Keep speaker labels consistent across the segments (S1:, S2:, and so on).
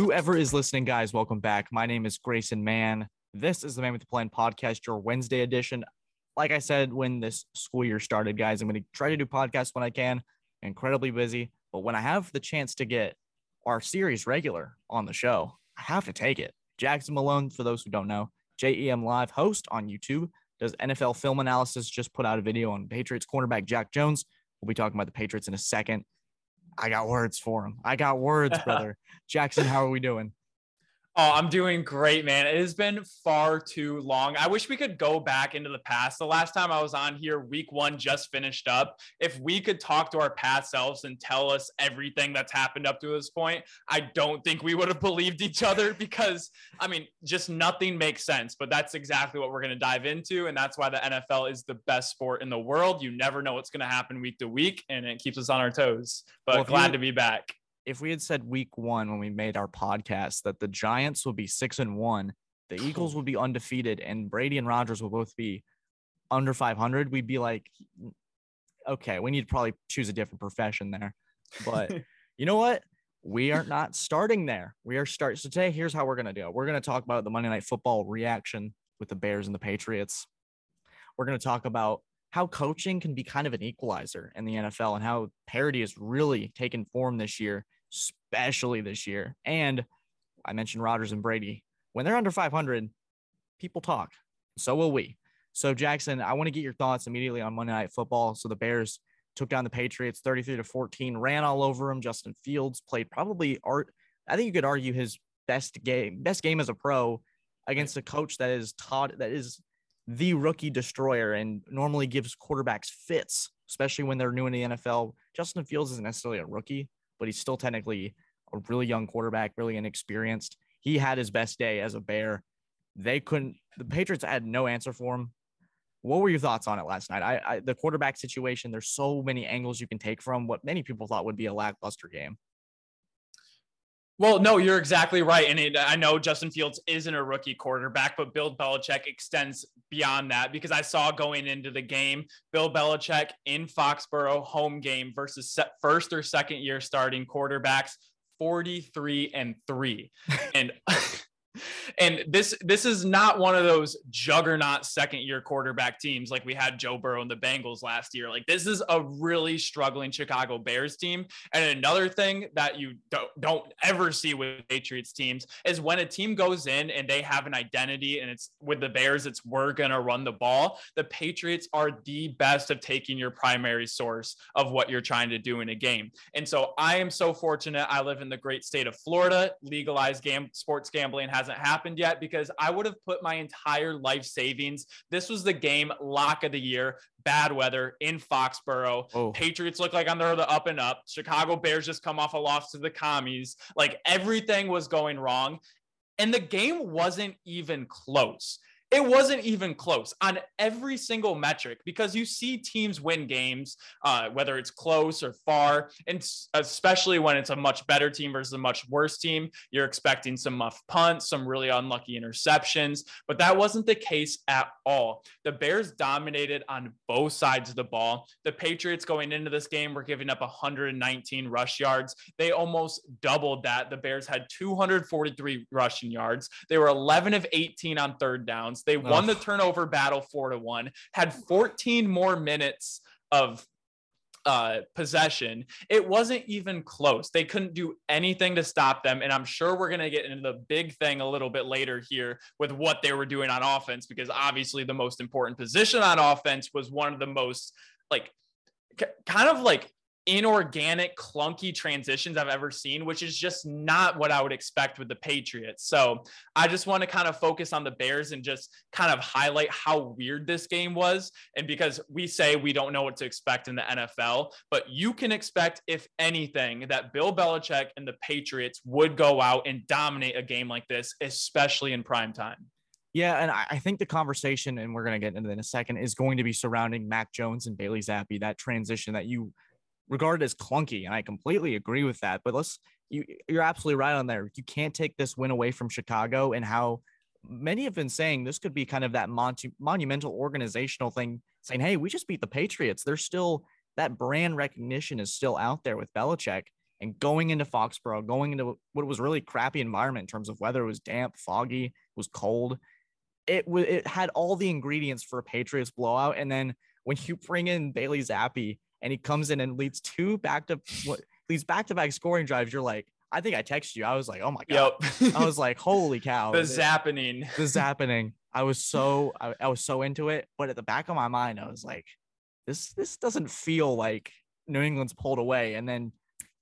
S1: Whoever is listening, guys, welcome back. My name is Grayson Mann. This is the Man with the Plan podcast, your Wednesday edition. Like I said, when this school year started, guys, I'm going to try to do podcasts when I can. Incredibly busy, but when I have the chance to get our series regular on the show, I have to take it. Jackson Malone, for those who don't know, JEM Live host on YouTube, does NFL film analysis, just put out a video on Patriots cornerback Jack Jones. We'll be talking about the Patriots in a second. I got words for him. I got words, brother. Jackson, how are we doing?
S2: Oh, I'm doing great, man. It has been far too long. I wish we could go back into the past. The last time I was on here, week one just finished up. If we could talk to our past selves and tell us everything that's happened up to this point, I don't think we would have believed each other because, I mean, just nothing makes sense. But that's exactly what we're going to dive into. And that's why the NFL is the best sport in the world. You never know what's going to happen week to week, and it keeps us on our toes. But well, glad you- to be back
S1: if we had said week one when we made our podcast that the Giants would be six and one, the Eagles would be undefeated, and Brady and Rodgers will both be under 500, we'd be like, okay, we need to probably choose a different profession there. But you know what? We are not starting there. We are starting. So today, here's how we're going to do it. We're going to talk about the Monday Night Football reaction with the Bears and the Patriots. We're going to talk about how coaching can be kind of an equalizer in the NFL and how parity has really taken form this year, especially this year. And I mentioned Rodgers and Brady. When they're under 500, people talk. So will we. So, Jackson, I want to get your thoughts immediately on Monday Night Football. So, the Bears took down the Patriots 33 to 14, ran all over them. Justin Fields played probably art. I think you could argue his best game, best game as a pro against a coach that is taught that is the rookie destroyer and normally gives quarterbacks fits, especially when they're new in the NFL. Justin Fields isn't necessarily a rookie, but he's still technically a really young quarterback, really inexperienced. He had his best day as a Bear. They couldn't, the Patriots had no answer for him. What were your thoughts on it last night? I, I the quarterback situation, there's so many angles you can take from what many people thought would be a lackluster game.
S2: Well, no, you're exactly right. And it, I know Justin Fields isn't a rookie quarterback, but Bill Belichick extends beyond that because I saw going into the game, Bill Belichick in Foxborough home game versus first or second year starting quarterbacks, 43 and three. and and this this is not one of those juggernaut second year quarterback teams like we had Joe Burrow and the Bengals last year. Like this is a really struggling Chicago Bears team. And another thing that you don't, don't ever see with Patriots teams is when a team goes in and they have an identity and it's with the Bears, it's we're gonna run the ball. The Patriots are the best of taking your primary source of what you're trying to do in a game. And so I am so fortunate. I live in the great state of Florida. Legalized gam- sports gambling hasn't happened yet because I would have put my entire life savings. This was the game lock of the year. Bad weather in Foxborough. Oh. Patriots look like on the up and up. Chicago Bears just come off a loss to the commies. Like everything was going wrong. And the game wasn't even close it wasn't even close on every single metric because you see teams win games, uh, whether it's close or far, and especially when it's a much better team versus a much worse team. You're expecting some muff punts, some really unlucky interceptions, but that wasn't the case at all. The Bears dominated on both sides of the ball. The Patriots going into this game were giving up 119 rush yards. They almost doubled that. The Bears had 243 rushing yards. They were 11 of 18 on third downs. They won the turnover battle four to one, had 14 more minutes of uh, possession. It wasn't even close. They couldn't do anything to stop them. And I'm sure we're going to get into the big thing a little bit later here with what they were doing on offense, because obviously the most important position on offense was one of the most like kind of like inorganic, clunky transitions I've ever seen, which is just not what I would expect with the Patriots. So I just want to kind of focus on the Bears and just kind of highlight how weird this game was. And because we say we don't know what to expect in the NFL, but you can expect, if anything, that Bill Belichick and the Patriots would go out and dominate a game like this, especially in prime time.
S1: Yeah, and I think the conversation, and we're going to get into in a second, is going to be surrounding Mac Jones and Bailey Zappe, that transition that you regarded as clunky, and I completely agree with that. But let's you you're absolutely right on there. You can't take this win away from Chicago and how many have been saying this could be kind of that mon- monumental organizational thing, saying, "Hey, we just beat the Patriots." There's still that brand recognition is still out there with Belichick. And going into Foxborough, going into what was really crappy environment in terms of weather, it was damp, foggy, it was cold. It was it had all the ingredients for a Patriots blowout. And then when you bring in Bailey Zappe and he comes in and leads two back to leads back to back scoring drives, you're like, I think I texted you. I was like, oh my god. Yep. I was like, holy cow.
S2: the zappening.
S1: The zappening. I was so I, I was so into it, but at the back of my mind, I was like, this this doesn't feel like New England's pulled away. And then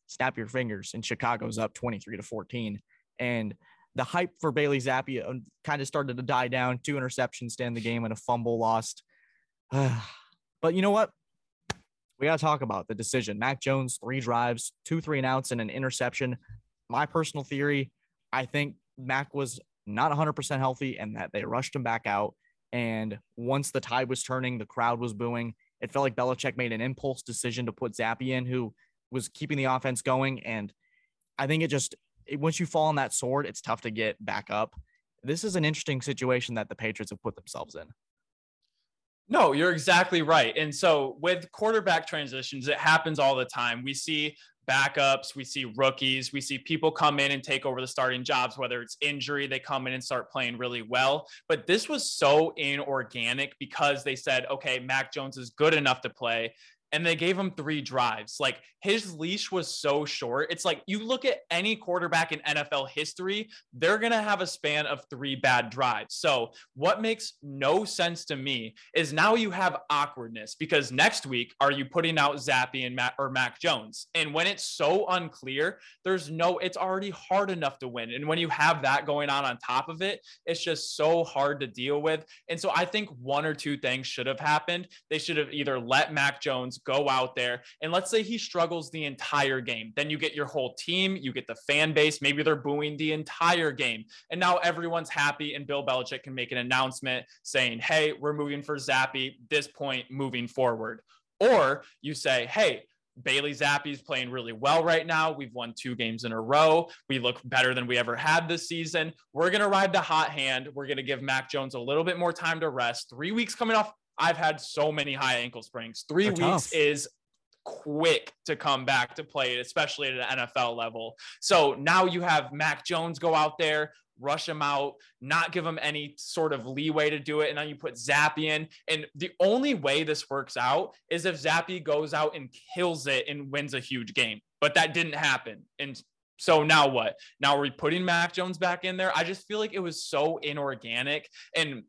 S1: snap your fingers, and Chicago's up 23 to 14. And the hype for Bailey Zappe uh, kind of started to die down. Two interceptions to end the game and a fumble lost. but you know what? We got to talk about the decision. Mac Jones, three drives, two three and outs, and an interception. My personal theory, I think Mac was not 100% healthy and that they rushed him back out. And once the tide was turning, the crowd was booing. It felt like Belichick made an impulse decision to put Zappe in, who was keeping the offense going. And I think it just, it, once you fall on that sword, it's tough to get back up. This is an interesting situation that the Patriots have put themselves in.
S2: No, you're exactly right. And so with quarterback transitions, it happens all the time. We see backups, we see rookies, we see people come in and take over the starting jobs, whether it's injury, they come in and start playing really well. But this was so inorganic because they said, okay, Mac Jones is good enough to play and they gave him three drives. Like his leash was so short. It's like you look at any quarterback in NFL history, they're going to have a span of three bad drives. So, what makes no sense to me is now you have awkwardness because next week, are you putting out Zappe and Matt or Mac Jones? And when it's so unclear, there's no, it's already hard enough to win. And when you have that going on on top of it, it's just so hard to deal with. And so, I think one or two things should have happened. They should have either let Mac Jones go out there. And let's say he struggles the entire game. Then you get your whole team, you get the fan base. Maybe they're booing the entire game. And now everyone's happy. And Bill Belichick can make an announcement saying, hey, we're moving for Zappe this point moving forward. Or you say, hey, Bailey Zappe's playing really well right now. We've won two games in a row. We look better than we ever had this season. We're going to ride the hot hand. We're going to give Mac Jones a little bit more time to rest. Three weeks coming off I've had so many high ankle sprains. 3 They're weeks tough. is quick to come back to play, especially at an NFL level. So now you have Mac Jones go out there, rush him out, not give him any sort of leeway to do it. And now you put Zappe in. And the only way this works out is if Zappe goes out and kills it and wins a huge game. But that didn't happen. And so now what? Now are we putting Mac Jones back in there? I just feel like it was so inorganic. And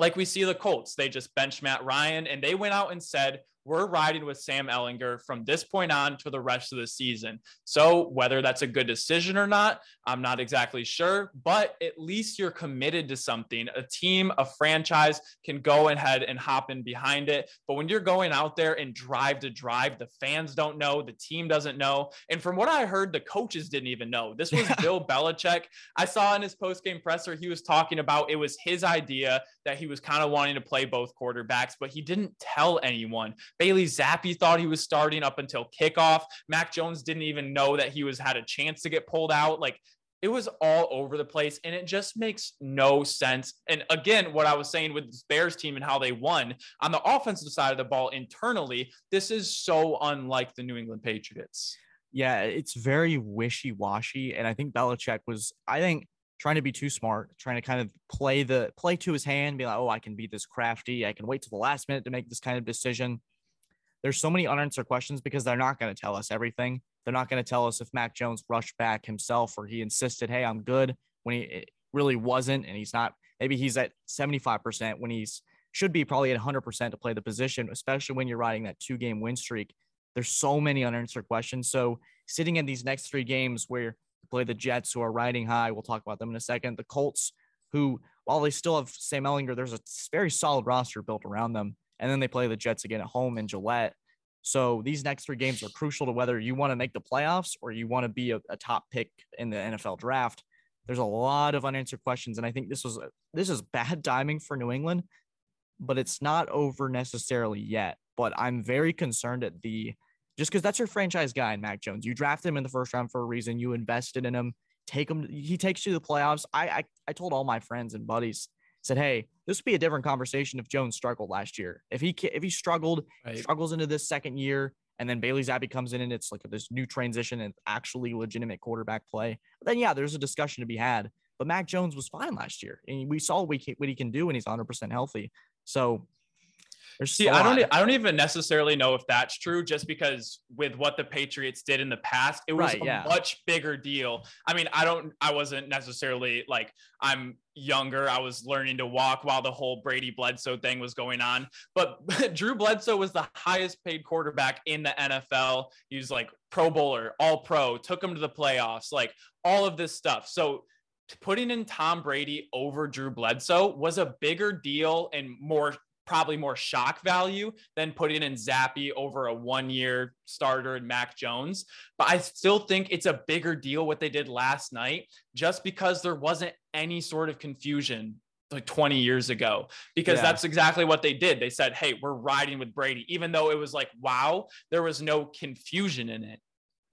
S2: like we see the Colts, they just benched Matt Ryan and they went out and said, we're riding with Sam Ehlinger from this point on to the rest of the season. So, whether that's a good decision or not, I'm not exactly sure, but at least you're committed to something. A team, a franchise can go ahead and hop in behind it. But when you're going out there and drive to drive, the fans don't know, the team doesn't know. And from what I heard, the coaches didn't even know. This was Bill Belichick. I saw in his post game presser, he was talking about it was his idea that he was kind of wanting to play both quarterbacks, but he didn't tell anyone. Bailey Zappe thought he was starting up until kickoff. Mac Jones didn't even know that he was had a chance to get pulled out. Like it was all over the place and it just makes no sense. And again, what I was saying with this Bears team and how they won on the offensive side of the ball internally, this is so unlike the New England Patriots.
S1: Yeah, it's very wishy washy. And I think Belichick was, I think, trying to be too smart, trying to kind of play the play to his hand, be like, oh, I can be this crafty. I can wait till the last minute to make this kind of decision there's so many unanswered questions because they're not going to tell us everything. They're not going to tell us if Mac Jones rushed back himself or he insisted, hey, I'm good when he really wasn't. And he's not, maybe he's at 75% when he's should be probably at 100% to play the position, especially when you're riding that two game win streak. There's so many unanswered questions. So sitting in these next three games where you play the Jets who are riding high, we'll talk about them in a second. The Colts, who, while they still have Sam Ehlinger, there's a very solid roster built around them and then they play the Jets again at home in Gillette. So these next three games are crucial to whether you want to make the playoffs or you want to be a, a, top pick in the NFL draft. There's a lot of unanswered questions, and I think this was this is bad timing for New England, but it's not over necessarily yet. But I'm very concerned at the just because that's your franchise guy Mac Jones. You drafted him in the first round for a reason. You invested in him. Take him. He takes you to the playoffs. I I, I told all my friends and buddies said, "Hey, this would be a different conversation if Jones struggled last year. If he if he struggled, right. struggles into this second year, and then Bailey Zappe comes in and it's like this new transition and actually legitimate quarterback play, then yeah, there's a discussion to be had. But Mac Jones was fine last year, and we saw what he, what he can do when he's 100 percent healthy. So
S2: See, I don't, I don't even necessarily know if that's true, just because with what the Patriots did in the past, it was right, a yeah. much bigger deal. I mean, I don't, I wasn't necessarily like I'm younger. I was learning to walk while the whole Brady Bledsoe thing was going on. But Drew Bledsoe was the highest paid quarterback in the NFL. He was like Pro Bowler, All Pro, took him to the playoffs, like all of this stuff. So putting in Tom Brady over Drew Bledsoe was a bigger deal and more probably more shock value than putting in Zappe over a one year starter and Mac Jones. But I still think it's a bigger deal what they did last night just because there wasn't any sort of confusion like 20 years ago because yeah. that's exactly what they did. They said, "Hey, we're riding with Brady," even though it was like, "Wow," there was no confusion in it.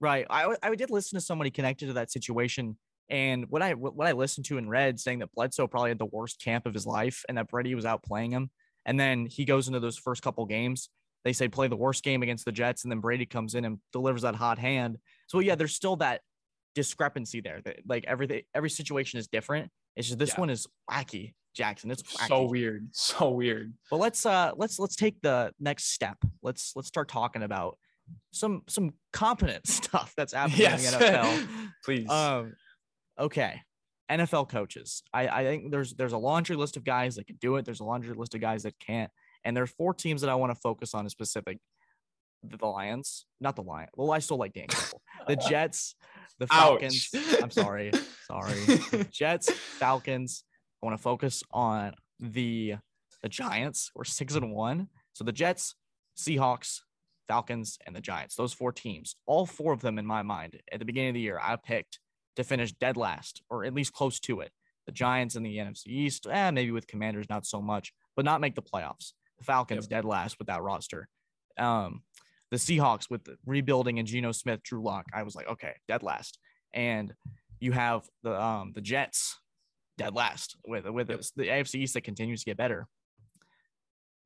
S1: Right. I I did listen to somebody connected to that situation, and what I what I listened to and read saying that Bledsoe probably had the worst camp of his life, and that Brady was out playing him. And then he goes into those first couple games. They say play the worst game against the Jets, and then Brady comes in and delivers that hot hand. So yeah, there's still that discrepancy there. That like everything, every situation is different. It's just this yeah. one is wacky, Jackson. It's wacky.
S2: so weird, so weird.
S1: But let's uh let's let's take the next step. Let's let's start talking about some some competent stuff that's happening yes. in the NFL.
S2: Please.
S1: Um, okay. NFL coaches. I, I think there's there's a laundry list of guys that can do it. There's a laundry list of guys that can't. And there are four teams that I want to focus on in specific. The Lions, not the Lions. Well, I still like Dan Campbell. The Jets, the Falcons. I'm sorry, sorry. Jets, Falcons. I want to focus on the the Giants. We're six and one. So the Jets, Seahawks, Falcons, and the Giants. Those four teams. All four of them in my mind at the beginning of the year, I picked to finish dead last or at least close to it. The Giants in the NFC East, eh, maybe with Commanders, not so much, but not make the playoffs. The Falcons yep. dead last with that roster. Um, the Seahawks with the rebuilding and Geno Smith, Drew Lock. I was like, okay, dead last. And you have the um the Jets dead last with with yep. the AFC East that continues to get better.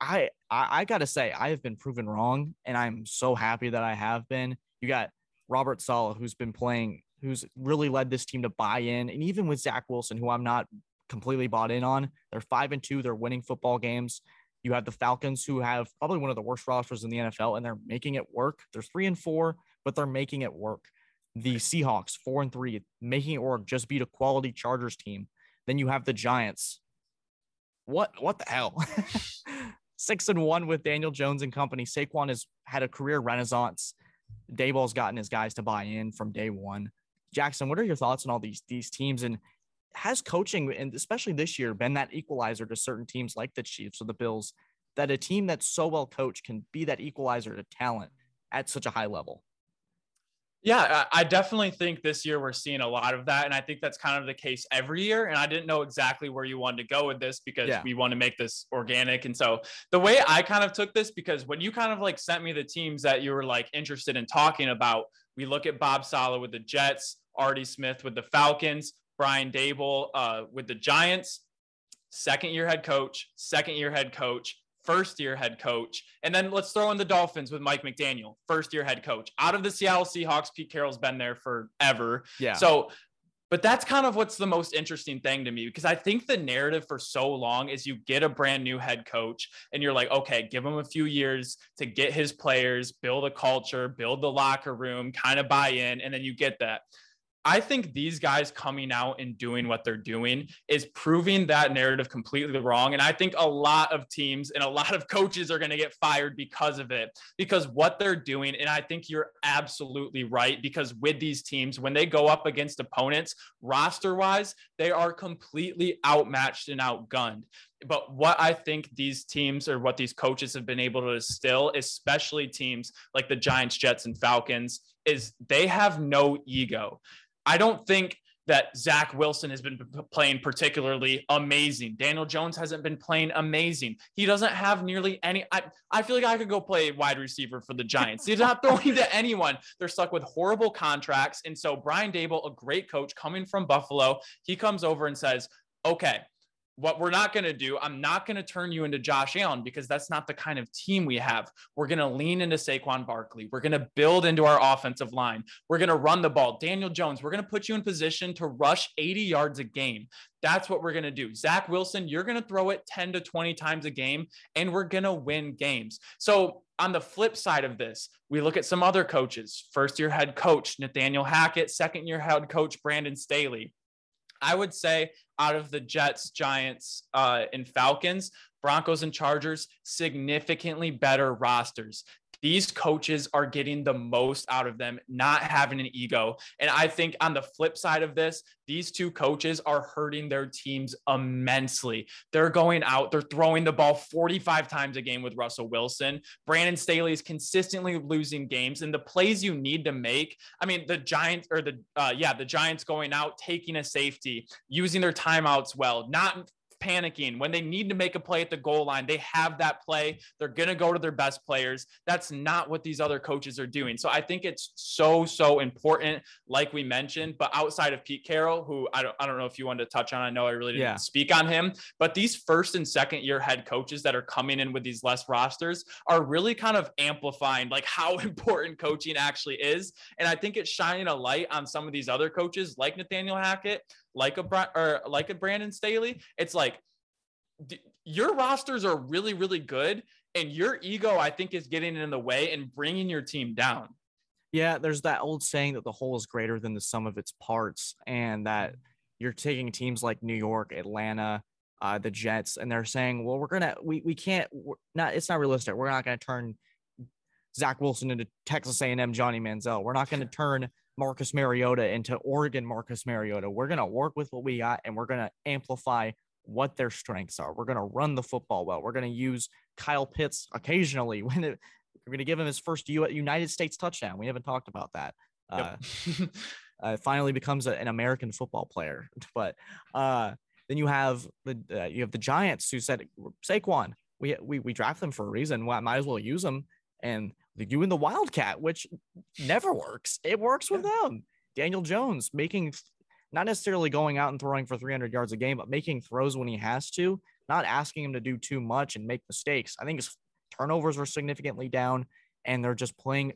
S1: I, I I gotta say I have been proven wrong, and I'm so happy that I have been. You got Robert Saleh, who's been playing who's really led this team to buy in. And even with Zach Wilson, who I'm not completely bought in on, they're five and two, they're winning football games. You have the Falcons, who have probably one of the worst rosters in the NFL, and they're making it work. They're three and four, but they're making it work. The Seahawks, four and three, making it work, just beat a quality Chargers team. Then you have the Giants. What what the hell? Six and one with Daniel Jones and company. Saquon has had a career renaissance. Daboll's gotten his guys to buy in from day one. Jackson, what are your thoughts on all these these teams and has coaching and especially this year been that equalizer to certain teams like the Chiefs or the Bills that a team that's so well coached can be that equalizer to talent at such a high level?
S2: Yeah, I definitely think this year we're seeing a lot of that. And I think that's kind of the case every year. And I didn't know exactly where you wanted to go with this because yeah. we want to make this organic. And so the way I kind of took this, because when you kind of like sent me the teams that you were like interested in talking about, we look at Bob Saleh with the Jets, Artie Smith with the Falcons, Brian Daboll uh, with the Giants, second year head coach, second year head coach, first year head coach. And then let's throw in the Dolphins with Mike McDaniel, first year head coach. Out of the Seattle Seahawks, Pete Carroll's been there forever.
S1: Yeah.
S2: So but that's kind of what's the most interesting thing to me because I think the narrative for so long is you get a brand new head coach and you're like, okay, give him a few years to get his players, build a culture, build the locker room, kind of buy in, and then you get that. I think these guys coming out and doing what they're doing is proving that narrative completely wrong. And I think a lot of teams and a lot of coaches are going to get fired because of it, because what they're doing. And I think you're absolutely right, because with these teams, when they go up against opponents, roster wise, they are completely outmatched and outgunned. But what I think these teams or what these coaches have been able to distill, especially teams like the Giants, Jets, and Falcons, is they have no ego. I don't think that Zach Wilson has been playing particularly amazing. Daniel Jones hasn't been playing amazing. He doesn't have nearly any. I, I feel like I could go play wide receiver for the Giants. He's not throwing to anyone. They're stuck with horrible contracts. And so Brian Daboll, a great coach coming from Buffalo, he comes over and says, okay, what we're not going to do, I'm not going to turn you into Josh Allen because that's not the kind of team we have. We're going to lean into Saquon Barkley. We're going to build into our offensive line. We're going to run the ball. Daniel Jones, we're going to put you in position to rush 80 yards a game. That's what we're going to do. Zach Wilson, you're going to throw it 10 to 20 times a game, and we're going to win games. So, on the flip side of this, we look at some other coaches. First year head coach, Nathaniel Hackett, second year head coach, Brandon Staley. I would say out of the Jets, Giants, uh, and Falcons, Broncos and Chargers, significantly better rosters these coaches are getting the most out of them, not having an ego. And I think on the flip side of this, these two coaches are hurting their teams immensely. They're going out, they're throwing the ball 45 times a game with Russell Wilson. Brandon Staley is consistently losing games, and the plays you need to make. I mean, the Giants or the uh, yeah, the Giants going out, taking a safety, using their timeouts well, not panicking when they need to make a play at the goal line. They have that play. They're going to go to their best players. That's not what these other coaches are doing. So I think it's so, so important, like we mentioned. But outside of Pete Carroll, who I don't, I don't know if you wanted to touch on, I know I really didn't yeah. speak on him, but these first and second year head coaches that are coming in with these less rosters are really kind of amplifying like how important coaching actually is. And I think it's shining a light on some of these other coaches like Nathaniel Hackett like a or like a Brandon Staley, it's like your rosters are really really good, and your ego I think is getting in the way and bringing your team down.
S1: Yeah, there's that old saying that the whole is greater than the sum of its parts, and that you're taking teams like New York, Atlanta, uh, the Jets, and they're saying, well, we're gonna we we can't not it's not realistic. We're not gonna turn Zach Wilson into Texas A&M Johnny Manziel. We're not to turn Marcus Mariota into Oregon Marcus Mariota. We're going to work with what we got and we're going to amplify what their strengths are. We're going to run the football well. We're going to use Kyle Pitts occasionally when it, we're going to give him his first United States touchdown. We haven't talked about that. Yep. Uh, uh, finally becomes a, an American football player. But uh, then you have the uh, you have the Giants who said Saquon. We we we draft them for a reason. Well, I might as well use them. And you and the Wildcat, which never works. It works with them. Daniel Jones making not necessarily going out and throwing for 300 yards a game, but making throws when he has to, not asking him to do too much and make mistakes. I think his turnovers are significantly down and they're just playing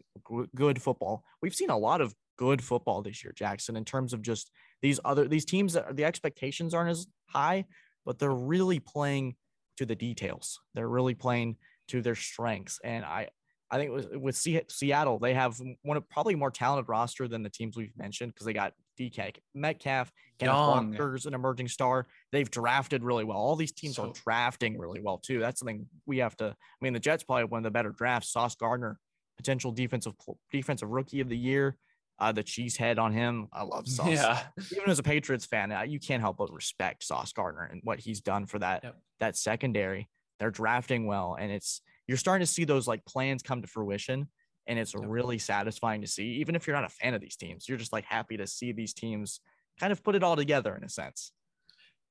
S1: good football. We've seen a lot of good football this year, Jackson, in terms of just these other these teams that the expectations aren't as high, but they're really playing to the details. They're really playing to their strengths. And I I think with, with Seattle, they have one of probably more talented roster than the teams we've mentioned because they got DK Metcalf, Kenneth Walker's an emerging star. They've drafted really well. All these teams so, are drafting really well too. That's something we have to. I mean, the Jets probably one of the better drafts. Sauce Gardner, potential defensive defensive rookie of the year. Uh, the cheese head on him. I love Sauce. Yeah. Even as a Patriots fan, uh, you can't help but respect Sauce Gardner and what he's done for that yep. that secondary. They're drafting well, and it's you're starting to see those like plans come to fruition and it's really satisfying to see even if you're not a fan of these teams you're just like happy to see these teams kind of put it all together in a sense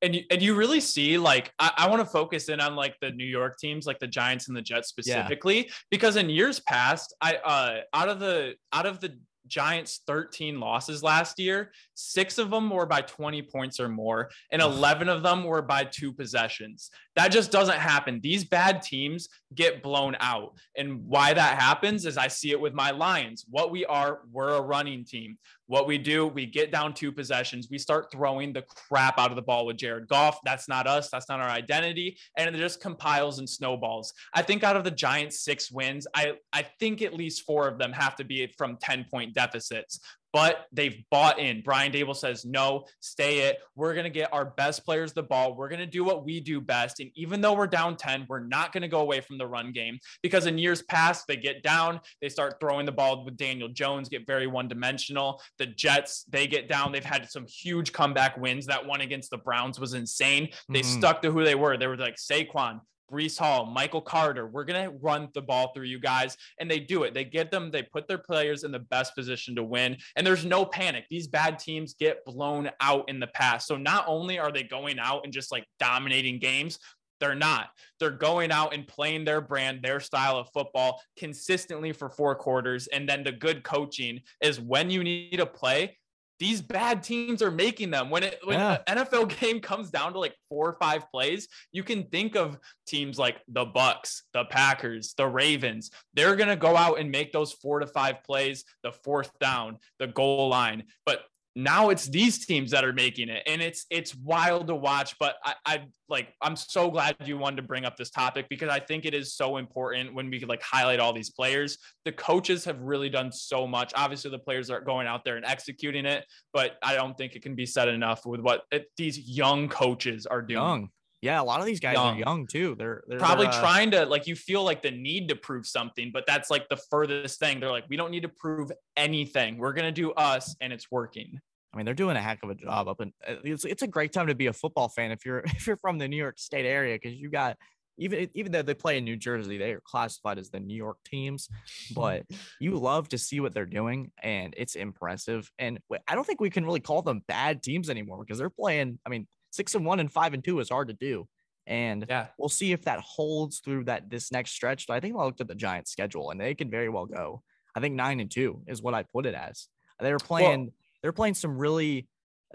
S2: and you, and you really see like I, I want to focus in on like the New York teams, like the Giants and the Jets specifically, yeah. because in years past, I uh out of the out of the Giants 13 losses last year, six of them were by 20 points or more, and 11 of them were by two possessions. That just doesn't happen. These bad teams get blown out. And why that happens is I see it with my Lions. What we are, we're a running team. What we do, we get down two possessions. We start throwing the crap out of the ball with Jared Goff. That's not us. That's not our identity. And it just compiles and snowballs. I think out of the Giants' six wins, I, I think at least four of them have to be from 10 point deficits but they've bought in. Brian Daboll says, no, stay it. We're going to get our best players the ball. We're going to do what we do best. And even though we're down 10, we're not going to go away from the run game because in years past, they get down, they start throwing the ball with Daniel Jones, get very one dimensional. The Jets, they get down. They've had some huge comeback wins. That one against the Browns was insane. They mm-hmm. stuck to who they were. They were like Saquon, Breece Hall, Michael Carter, we're going to run the ball through you guys. And they do it. They get them, they put their players in the best position to win. And there's no panic. These bad teams get blown out in the past. So not only are they going out and just like dominating games, they're not. They're going out and playing their brand, their style of football consistently for four quarters. And then the good coaching is when you need to play, these bad teams are making them. When it when
S1: Yeah.
S2: an NFL game comes down to like four or five plays, you can think of teams like the Bucks, the Packers, the Ravens. They're gonna go out and make those four to five plays, the fourth down, the goal line. But now it's these teams that are making it. And it's it's wild to watch but I, I like i'm so glad you wanted to bring up this topic because i think it is so important when we like highlight all these players. The coaches have really done so much. Obviously the players are going out there and executing it but i don't think it can be said enough with what it, these young coaches are doing.
S1: Young. Yeah, a lot of these guys
S2: Young.
S1: are young too. They're, they're
S2: probably
S1: they're, uh,
S2: trying to like you feel like the need to prove something but that's like the furthest thing they're like we don't need to prove anything we're going to do us and it's working
S1: I mean, they're doing a heck of a job up in. uh, It's, it's a great time to be a football fan if you're if you're from the New York State area because you got even even though they play in New Jersey, they are classified as the New York teams, but you love to see what they're doing and it's impressive. And I don't think we can really call them bad teams anymore because they're playing. I mean, six and one and five and two is hard to do, and
S2: yeah
S1: we'll see if that holds through that this next stretch. But I think I looked at the Giants' schedule and they can very well go. I think nine and two is what I put it as. They were playing. they're playing some really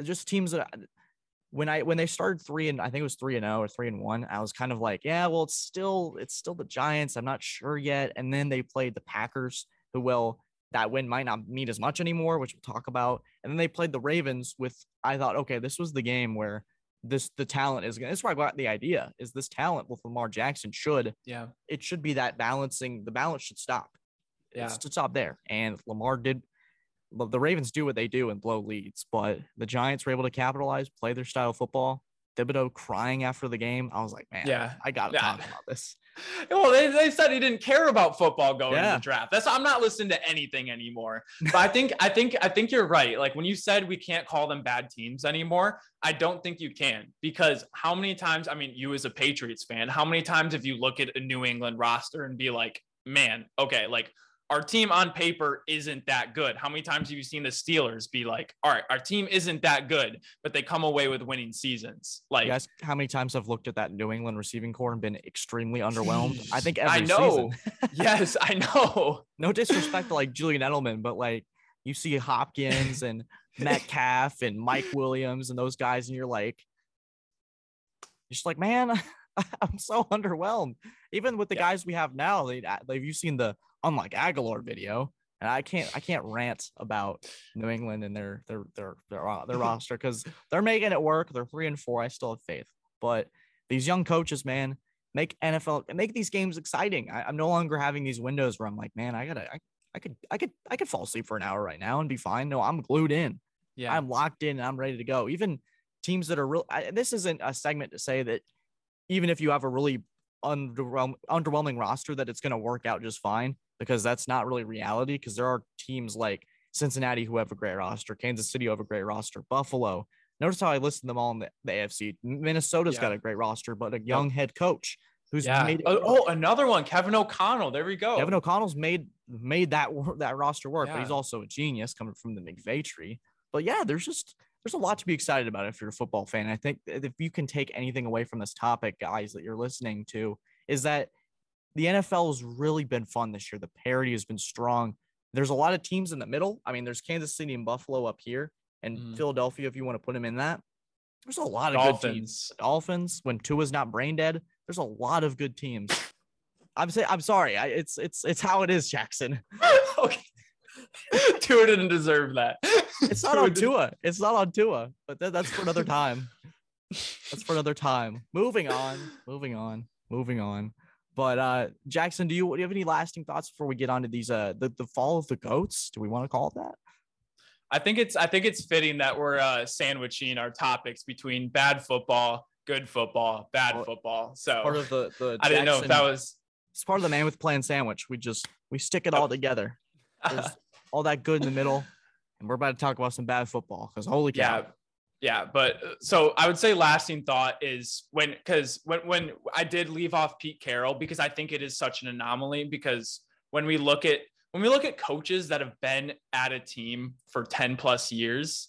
S1: just teams that when I when they started three and I think it was three and zero or three and one, I was kind of like, yeah, well, it's still it's still the Giants. I'm not sure yet. And then they played the Packers, who will that win might not mean as much anymore, which we'll talk about. And then they played the Ravens with I thought, okay, this was the game where this the talent is gonna. That's where I got the idea is this talent with Lamar Jackson should
S2: yeah
S1: it should be that balancing. The balance should stop.
S2: yeah
S1: to stop there. And Lamar did. The Ravens do what they do and blow leads, but the Giants were able to capitalize, play their style of football. Thibodeaux crying after the game. I was like, man,
S2: Yeah.
S1: I gotta
S2: Yeah.
S1: talk about this.
S2: Well, they, they said he didn't care about football going
S1: Yeah.
S2: to the draft. That's I'm not listening to anything anymore. But I think I think I think you're right. Like when you said we can't call them bad teams anymore, I don't think you can because how many times? I mean, you as a Patriots fan, how many times have you look at a New England roster and be like, man, okay, like our team on paper isn't that good. How many times have you seen the Steelers be like, all right, our team isn't that good, but they come away with winning seasons? Like
S1: You guys, how many times I've looked at that New England receiving corps and been extremely underwhelmed? I think every
S2: I know. yes, I know.
S1: No disrespect to like Julian Edelman, but like you see Hopkins and Metcalf and Mike Williams and those guys, and you're like, you're just like, man, I'm so underwhelmed. Even with the
S2: Yeah.
S1: guys we have now, they uh, like you've seen the unlike Aguilar video, and I can't I can't rant about New England and their their their their, their roster because they're making it work. They're three and four. I still have faith, but these young coaches, man, make NFL make these games exciting. I, I'm no longer having these windows where I'm like, man, I gotta I, I could I could I could fall asleep for an hour right now and be fine. No, I'm glued in.
S2: Yeah.
S1: I'm locked in and I'm ready to go. Even teams that are real. I, this isn't a segment to say that even if you have a really underwhelm, underwhelming roster, that it's going to work out just fine because that's not really reality. Because there are teams like Cincinnati who have a great roster, Kansas City who have a great roster, Buffalo. Notice how I listed them all in the, the AFC. Minnesota's
S2: Yeah.
S1: got a great roster, but a young head coach who's
S2: yeah.
S1: made
S2: Oh, oh, another one, Kevin O'Connell. There we go.
S1: Kevin O'Connell's made made that that roster work, but he's also a genius coming from the McVay tree. But yeah, there's just there's a lot to be excited about if you're a football fan. I think if you can take anything away from this topic, guys, that you're listening to, is that the NFL has really been fun this year. The parity has been strong. There's a lot of teams in the middle. I mean, there's Kansas City and Buffalo up here, and
S2: Mhm.
S1: Philadelphia if you want to put them in that. There's a lot of good teams.
S2: Dolphins.
S1: Dolphins when Tua's not brain dead. There's a lot of good teams. I'm saying I'm sorry. I, it's it's it's how it is, Jackson.
S2: okay. Tua didn't deserve that.
S1: It's not
S2: Tua
S1: on
S2: didn't-
S1: Tua. It's not on Tua. But that, that's for another time. That's for another time. Moving on. Moving on. Moving on. But uh Jackson, do you, do you have any lasting thoughts before we get on to these uh the, the fall of the goats? Do we want to call it that?
S2: I think it's I think it's fitting that we're uh, sandwiching our topics between bad football, good football, bad
S1: Well,
S2: football. So
S1: Part of the the
S2: I didn't know if that was
S1: it's part of the man with plan sandwich. We just we stick it all together. There's all that good in the middle, and we're about to talk about some bad football because holy cow.
S2: yeah yeah but uh, so i would say lasting thought is when because when when i did leave off pete carroll because i think it is such an anomaly because when we look at when we look at coaches that have been at a team for 10 plus years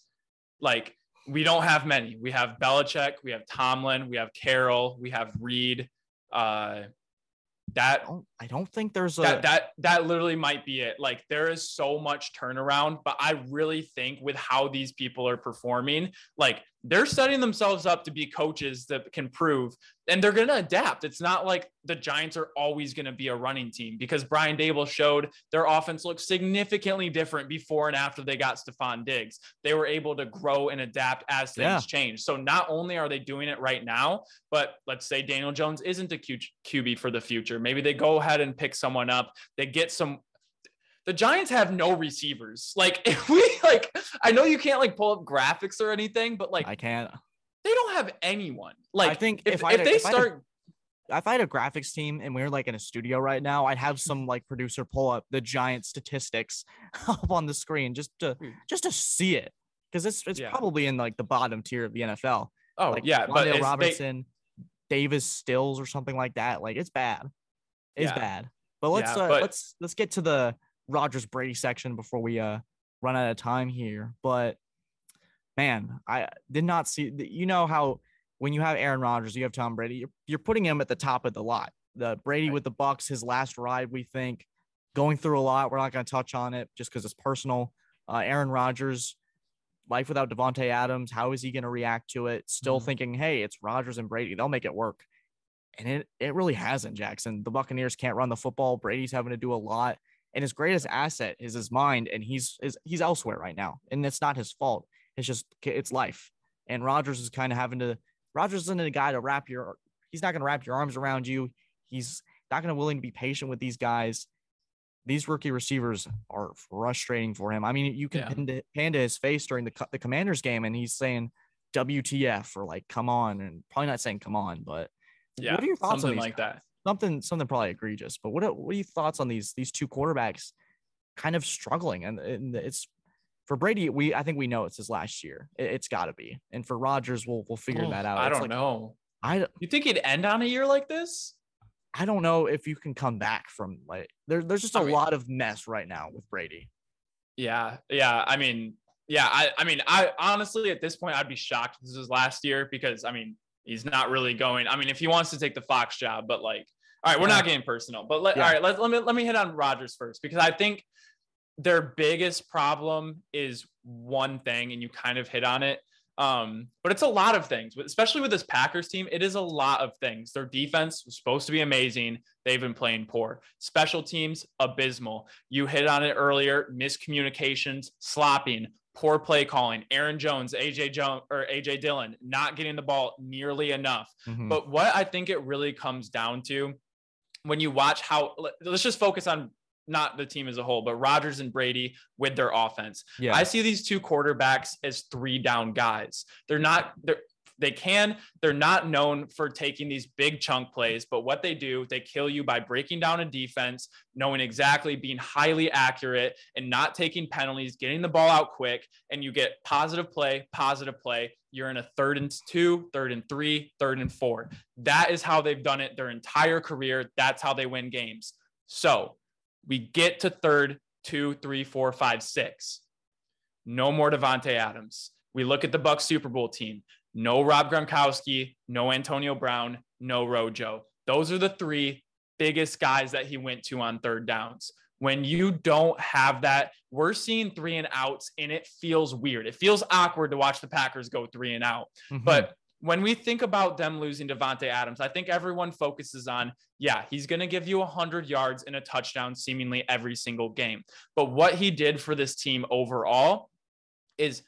S2: like we don't have many. We have Belichick, we have Tomlin we have Carroll we have Reed uh that
S1: I don't, I don't think there's a
S2: that that that literally might be it. Like there is so much turnaround, but I really think with how these people are performing, like they're setting themselves up to be coaches that can prove and they're going to adapt. It's not like the Giants are always going to be a running team because Brian Daboll showed their offense looked significantly different before and after they got Stefon Diggs. They were able to grow and adapt as things
S1: Yeah.
S2: change. So not only are they doing it right now, but let's say Daniel Jones isn't a Q- QB for the future. Maybe they go ahead and pick someone up. They get some the Giants have no receivers. Like if we like I know you can't like pull up graphics or anything, but like
S1: I can't.
S2: they don't have anyone. Like
S1: I think
S2: if,
S1: if, I
S2: if they
S1: if I had
S2: start
S1: if I had a graphics team and we were like in a studio right now, I'd have some like producer pull up the giant statistics up on the screen just to
S2: Hmm.
S1: just to see it because it's it's
S2: Yeah.
S1: probably in like the bottom tier of the NFL.
S2: oh
S1: like
S2: yeah, but
S1: Wandale
S2: it's- they-
S1: Davis Stills or something like that. Like it's bad. It's
S2: Yeah.
S1: bad. But let's
S2: Yeah,
S1: uh,
S2: but-
S1: let's let's get to the Rodgers Brady section before we uh run out of time here. But man, I did not see you know how when you have Aaron Rodgers, you have Tom Brady, you're, you're putting him at the top of the lot. The Brady
S2: Right.
S1: with the Bucks, his last ride, we think, going through a lot. We're not going to touch on it just because it's personal. Uh, Aaron Rodgers, life without Davante Adams, how is he going to react to it? Still
S2: Mhm.
S1: thinking, hey, it's Rodgers and Brady, they'll make it work. And it it really hasn't, Jackson. The Buccaneers can't run the football. Brady's having to do a lot, and his greatest asset is his mind, and he's is he's elsewhere right now, and it's not his fault. It's just it's life. And Rodgers is kind of having to. Rodgers isn't a guy to wrap your. He's not going to wrap your arms around you. He's not going to willing to be patient with these guys. These rookie receivers are frustrating for him. I mean, you can
S2: Yeah.
S1: pin to, pan to his face during the the Commanders game, and he's saying "WTF" or like "Come on," and probably not saying "Come on," but
S2: yeah,
S1: what are your thoughts on
S2: something
S1: these
S2: like
S1: guys?
S2: that.
S1: Something something probably egregious. But what are, what are your thoughts on these these two quarterbacks kind of struggling? And, and it's for Brady. We I think we know it's his last year. It, has got to be. And for Rodgers, we'll we'll figure
S2: Oh,
S1: that out.
S2: I
S1: It's
S2: don't
S1: like,
S2: know.
S1: I
S2: You think he'd end on a year like this?
S1: I don't know if you can come back from like there, there's just a
S2: I mean-
S1: lot of mess right now with Brady.
S2: Yeah, yeah. I mean, yeah. I, I mean, I honestly at this point I'd be shocked if this is last year because I mean he's not really going. I mean, if he wants to take the Fox job, but like, all right, we're not getting personal. But let,
S1: Yeah.
S2: all right, let, let me let me hit on Rodgers first because I think their biggest problem is one thing, and you kind of hit on it. Um, but it's a lot of things, especially with this Packers team, it is a lot of things. Their defense was supposed to be amazing. They've been playing poor. Special teams, abysmal. You hit on it earlier, miscommunications, slopping, poor play calling. Aaron Jones, AJ Jones or AJ Dillon not getting the ball nearly enough.
S1: Mhm.
S2: But what I think it really comes down to when you watch how let- let's just focus on not the team as a whole, but Rodgers and Brady with their offense.
S1: yeah,
S2: I see these two quarterbacks as three down guys. They're not they're they can they're not known for taking these big chunk plays, but what they do, they kill you by breaking down a defense, knowing exactly, being highly accurate and not taking penalties, getting the ball out quick, and you get positive play, positive play. You're in a third and two, third and three, third and four. That is how they've done it their entire career. That's how they win games. So we get to third, two, three, four, five, six. No more Davante Adams. We look at the Bucks Super Bowl team. No Rob Gronkowski, no Antonio Brown, no Rojo. Those are the three biggest guys that he went to on third downs. When you don't have that, we're seeing three and outs, and it feels weird. It feels awkward to watch the Packers go three and out.
S1: Mhm.
S2: But when we think about them losing Davante Adams, I think everyone focuses on, yeah, he's going to give you 100 yards and a touchdown seemingly every single game. But what he did for this team overall is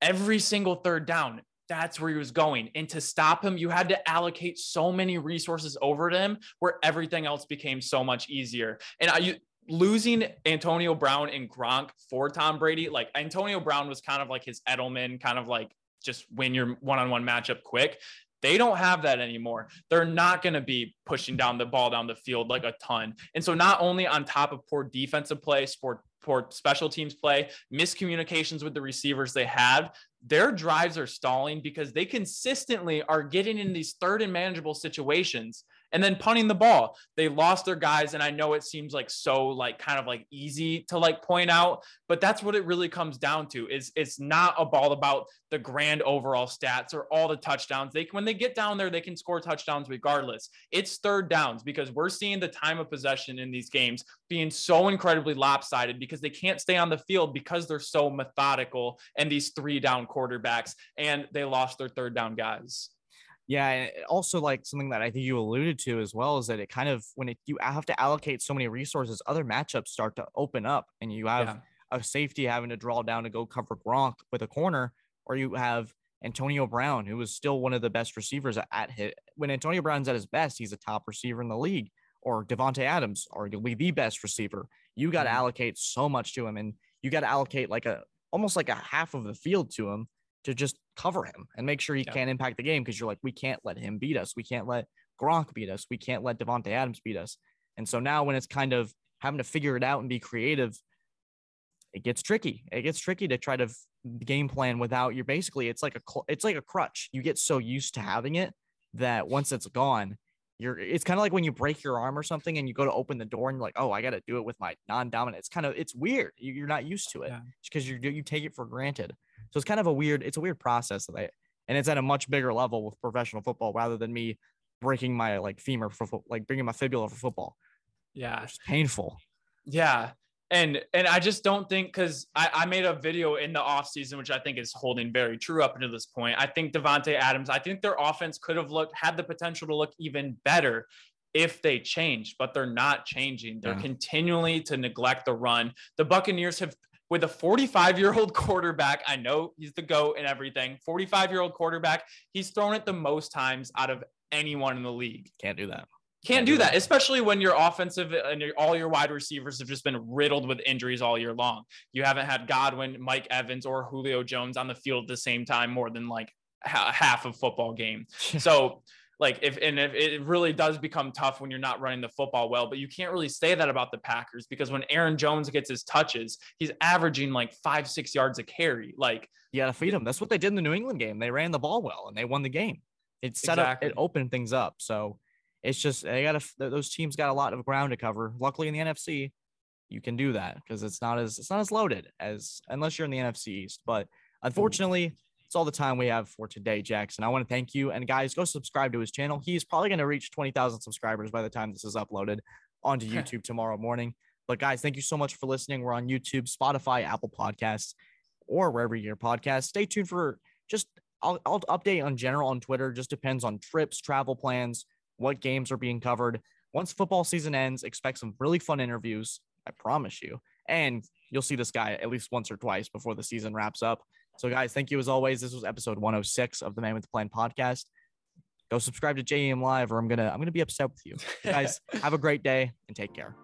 S2: every single third down, that's where he was going. And to stop him, you had to allocate so many resources over to him where everything else became so much easier. And I, you, losing Antonio Brown and Gronk for Tom Brady, like Antonio Brown was kind of like his Edelman, kind of like just win your one-on-one matchup quick. They don't have that anymore. They're not going to be pushing down the ball down the field like a ton. And so not only on top of poor defensive play, sport poor special teams play, miscommunications with the receivers they had, their drives are stalling because they consistently are getting in these third and manageable situations And then punting the ball, they lost their guys. And I know it seems like so like kind of like easy to like point out, but that's what it really comes down to is it's not about about the grand overall stats or all the touchdowns. They when they get down there, they can score touchdowns regardless. It's third downs because we're seeing the time of possession in these games being so incredibly lopsided because they can't stay on the field because they're so methodical and these three down quarterbacks and they lost their third down guys.
S1: Yeah, and also like something that I think you alluded to as well is that it kind of when it you have to allocate so many resources, other matchups start to open up, and you have yeah. a safety having to draw down to go cover Gronk with a corner, or you have Antonio Brown, who is still one of the best receivers at hit. When Antonio Brown's at his best, he's a top receiver in the league, or Davante Adams, arguably the best receiver. You got to mm-hmm. allocate so much to him, and you got to allocate like a almost like a half of the field to him to just cover him and make sure he yeah. can't impact the game because you're like, we can't let him beat us. We can't let Gronk beat us. We can't let Davante Adams beat us. And so now when it's kind of having to figure it out and be creative, it gets tricky. It gets tricky to try to game plan without you're basically it's like a it's like a crutch. You get so used to having it that once it's gone, you're it's kind of like when you break your arm or something and you go to open the door and you're like, oh, I got to do it with my non-dominant. It's kind of it's weird. You're not used to it because yeah. you you take it for granted. So it's kind of a weird, it's a weird process that I, and it's at a much bigger level with professional football rather than me breaking my like femur for like bringing my fibula for football.
S2: Yeah.
S1: It's painful.
S2: Yeah. And and I just don't think because I, I made a video in the offseason, which I think is holding very true up until this point. I think Davante Adams, I think their offense could have looked had the potential to look even better if they changed, but they're not changing. They're yeah. continually to neglect the run. The Buccaneers have with a 45 year old quarterback. I know he's the GOAT and everything. 45 year old quarterback. He's thrown it the most times out of anyone in the league.
S1: Can't do that.
S2: Can't, Can't do, do that, that, especially when your offensive and your, all your wide receivers have just been riddled with injuries all year long. You haven't had Godwin, Mike Evans, or Julio Jones on the field at the same time more than like half of football game. so like if and if it really does become tough when you're not running the football well but you can't really say that about the packers because when aaron jones gets his touches he's averaging like five six yards a carry. Like
S1: you gotta feed him. That's what they did in the new england game. They ran the ball well and they won the game. It set exactly. up it opened things up. So it's just they gotta those teams got a lot of ground to cover. Luckily in the nfc you can do that because it's not as it's not as loaded as unless you're in the nfc east but mm-hmm. unfortunately all the time we have for today, Jackson. I want to thank you. And guys, go subscribe to his channel. He's probably going to reach 20,000 subscribers by the time this is uploaded onto YouTube tomorrow morning. But guys, thank you so much for listening. We're on YouTube, Spotify, Apple Podcasts, or wherever your podcast. Stay tuned for just I'll, I'll update on general on Twitter. Just depends on trips, travel plans, what games are being covered. Once football season ends, expect some really fun interviews. I promise you. And you'll see this guy at least once or twice before the season wraps up. So, guys, thank you as always. This was episode 106 of the Man with the Plan podcast. Go subscribe to JEM Live, or I'm gonna I'm gonna be upset with you. guys, have a great day and take care.